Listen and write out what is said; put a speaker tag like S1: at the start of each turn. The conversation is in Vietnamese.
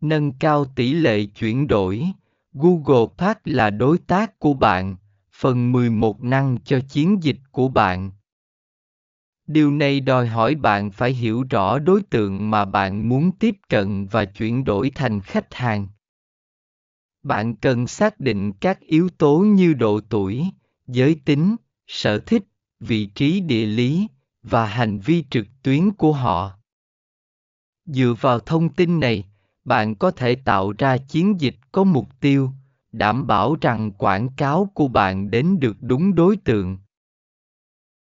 S1: Nâng cao tỷ lệ chuyển đổi. Google Pack là đối tác của bạn, phần 11 năng cho chiến dịch của bạn. Điều này đòi hỏi bạn phải hiểu rõ đối tượng mà bạn muốn tiếp cận và chuyển đổi thành khách hàng. Bạn cần xác định các yếu tố như độ tuổi, giới tính, sở thích, vị trí địa lý và hành vi trực tuyến của họ. Dựa vào thông tin này, bạn có thể tạo ra chiến dịch có mục tiêu, đảm bảo rằng quảng cáo của bạn đến được đúng đối tượng.